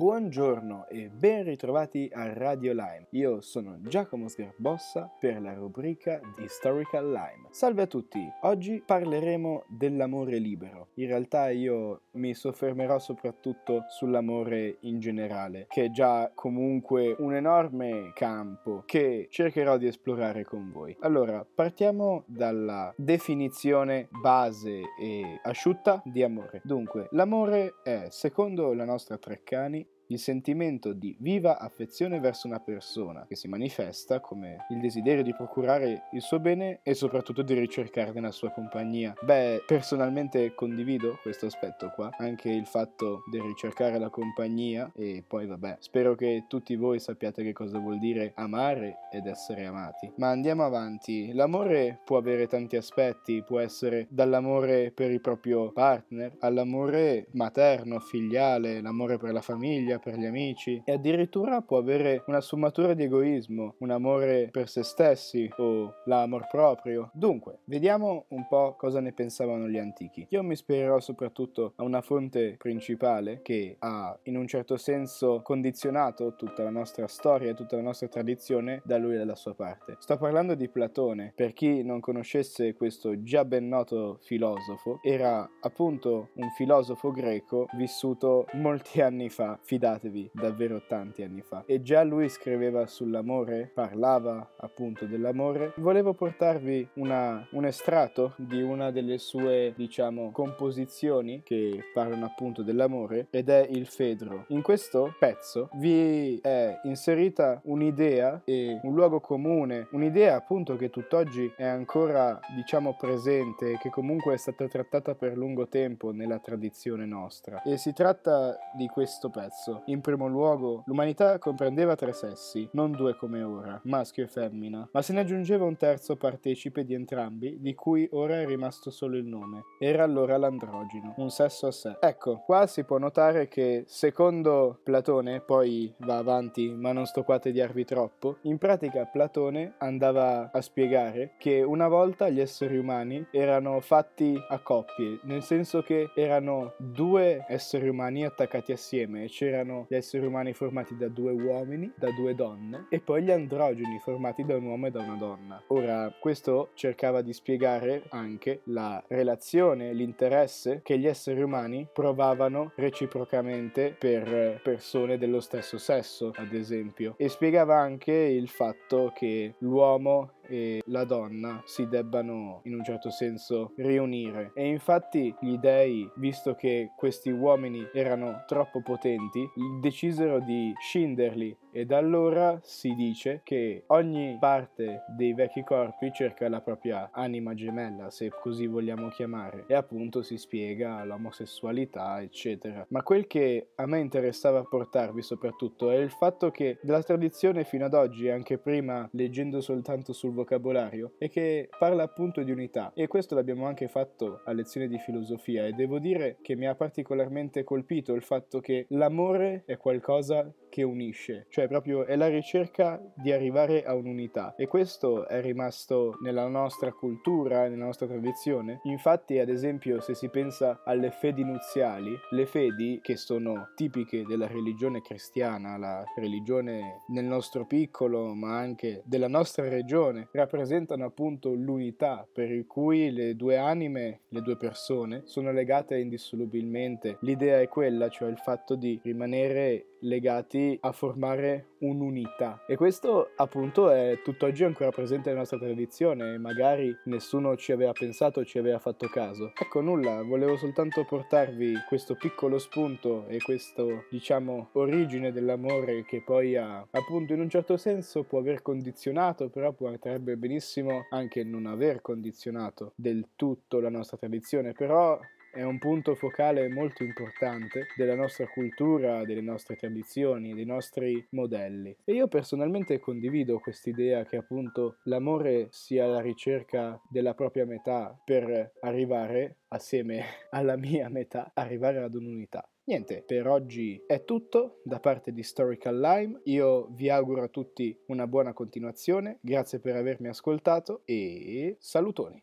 Buongiorno e ben ritrovati a Radio Lime. Io sono Giacomo Sgarbossa per la rubrica di Historical Lime. Salve a tutti, oggi parleremo dell'amore libero. In realtà io mi soffermerò soprattutto sull'amore in generale, che è già comunque un enorme campo che cercherò di esplorare con voi. Allora, partiamo dalla definizione base e asciutta di amore. Dunque, l'amore è, secondo la nostra Treccani, il sentimento di viva affezione verso una persona che si manifesta come il desiderio di procurare il suo bene e soprattutto di ricercare la sua compagnia. Beh, personalmente condivido questo aspetto qua, anche il fatto di ricercare la compagnia e poi vabbè, spero che tutti voi sappiate che cosa vuol dire amare ed essere amati. Ma andiamo avanti, l'amore può avere tanti aspetti, può essere dall'amore per il proprio partner all'amore materno, filiale, l'amore per la famiglia, per gli amici e addirittura può avere una sfumatura di egoismo, un amore per se stessi o l'amor proprio. Dunque, vediamo un po' cosa ne pensavano gli antichi. Io mi ispirerò soprattutto a una fonte principale che ha in un certo senso condizionato tutta la nostra storia e tutta la nostra tradizione da lui e dalla sua parte. Sto parlando di Platone. Per chi non conoscesse questo già ben noto filosofo, era appunto un filosofo greco vissuto molti anni fa, fidato fidatevi, davvero tanti anni fa. E già lui scriveva sull'amore, parlava appunto dell'amore. Volevo portarvi una, un estratto di una delle sue, diciamo, composizioni che parlano appunto dell'amore ed è il Fedro. In questo pezzo vi è inserita un'idea e un luogo comune, un'idea appunto che tutt'oggi è ancora, diciamo, presente, che comunque è stata trattata per lungo tempo nella tradizione nostra. E si tratta di questo pezzo. In primo luogo, l'umanità comprendeva tre sessi, non due come ora, maschio e femmina, ma se ne aggiungeva un terzo partecipe di entrambi, di cui ora è rimasto solo il nome. Era allora l'androgino, un sesso a sé. Ecco, qua si può notare che, secondo Platone, poi va avanti, ma non sto qua a tediarvi troppo, in pratica Platone andava a spiegare che una volta gli esseri umani erano fatti a coppie, nel senso che erano due esseri umani attaccati assieme e c'erano erano gli esseri umani formati da due uomini, da due donne, e poi gli androgeni formati da un uomo e da una donna. Ora, questo cercava di spiegare anche la relazione, l'interesse che gli esseri umani provavano reciprocamente per persone dello stesso sesso, ad esempio, e spiegava anche il fatto che l'uomo e la donna si debbano in un certo senso riunire. E infatti gli dei visto che questi uomini erano troppo potenti decisero di scinderli. E da allora si dice che ogni parte dei vecchi corpi cerca la propria anima gemella, se così vogliamo chiamare, e appunto si spiega l'omosessualità, eccetera. Ma quel che a me interessava portarvi soprattutto è il fatto che della tradizione fino ad oggi, anche prima leggendo soltanto sul vocabolario, è che parla appunto di unità e questo l'abbiamo anche fatto a lezione di filosofia e devo dire che mi ha particolarmente colpito il fatto che l'amore è qualcosa che unisce, cioè proprio è la ricerca di arrivare a un'unità e questo è rimasto nella nostra cultura, nella nostra tradizione. Infatti, ad esempio, se si pensa alle fedi nuziali, le fedi che sono tipiche della religione cristiana, la religione nel nostro piccolo, ma anche della nostra regione, rappresentano appunto l'unità per cui le due anime, le due persone sono legate indissolubilmente. L'idea è quella, cioè il fatto di rimanere legati a formare un'unità e questo appunto è tutt'oggi ancora presente nella nostra tradizione e magari nessuno ci aveva pensato ci aveva fatto caso ecco nulla volevo soltanto portarvi questo piccolo spunto e questo diciamo origine dell'amore che poi ha appunto in un certo senso può aver condizionato però potrebbe benissimo anche non aver condizionato del tutto la nostra tradizione però è un punto focale molto importante della nostra cultura, delle nostre tradizioni, dei nostri modelli. E io personalmente condivido quest'idea che appunto l'amore sia la ricerca della propria metà per arrivare, assieme alla mia metà, arrivare ad un'unità. Niente, per oggi è tutto da parte di Historical Lime. Io vi auguro a tutti una buona continuazione, grazie per avermi ascoltato e salutoni.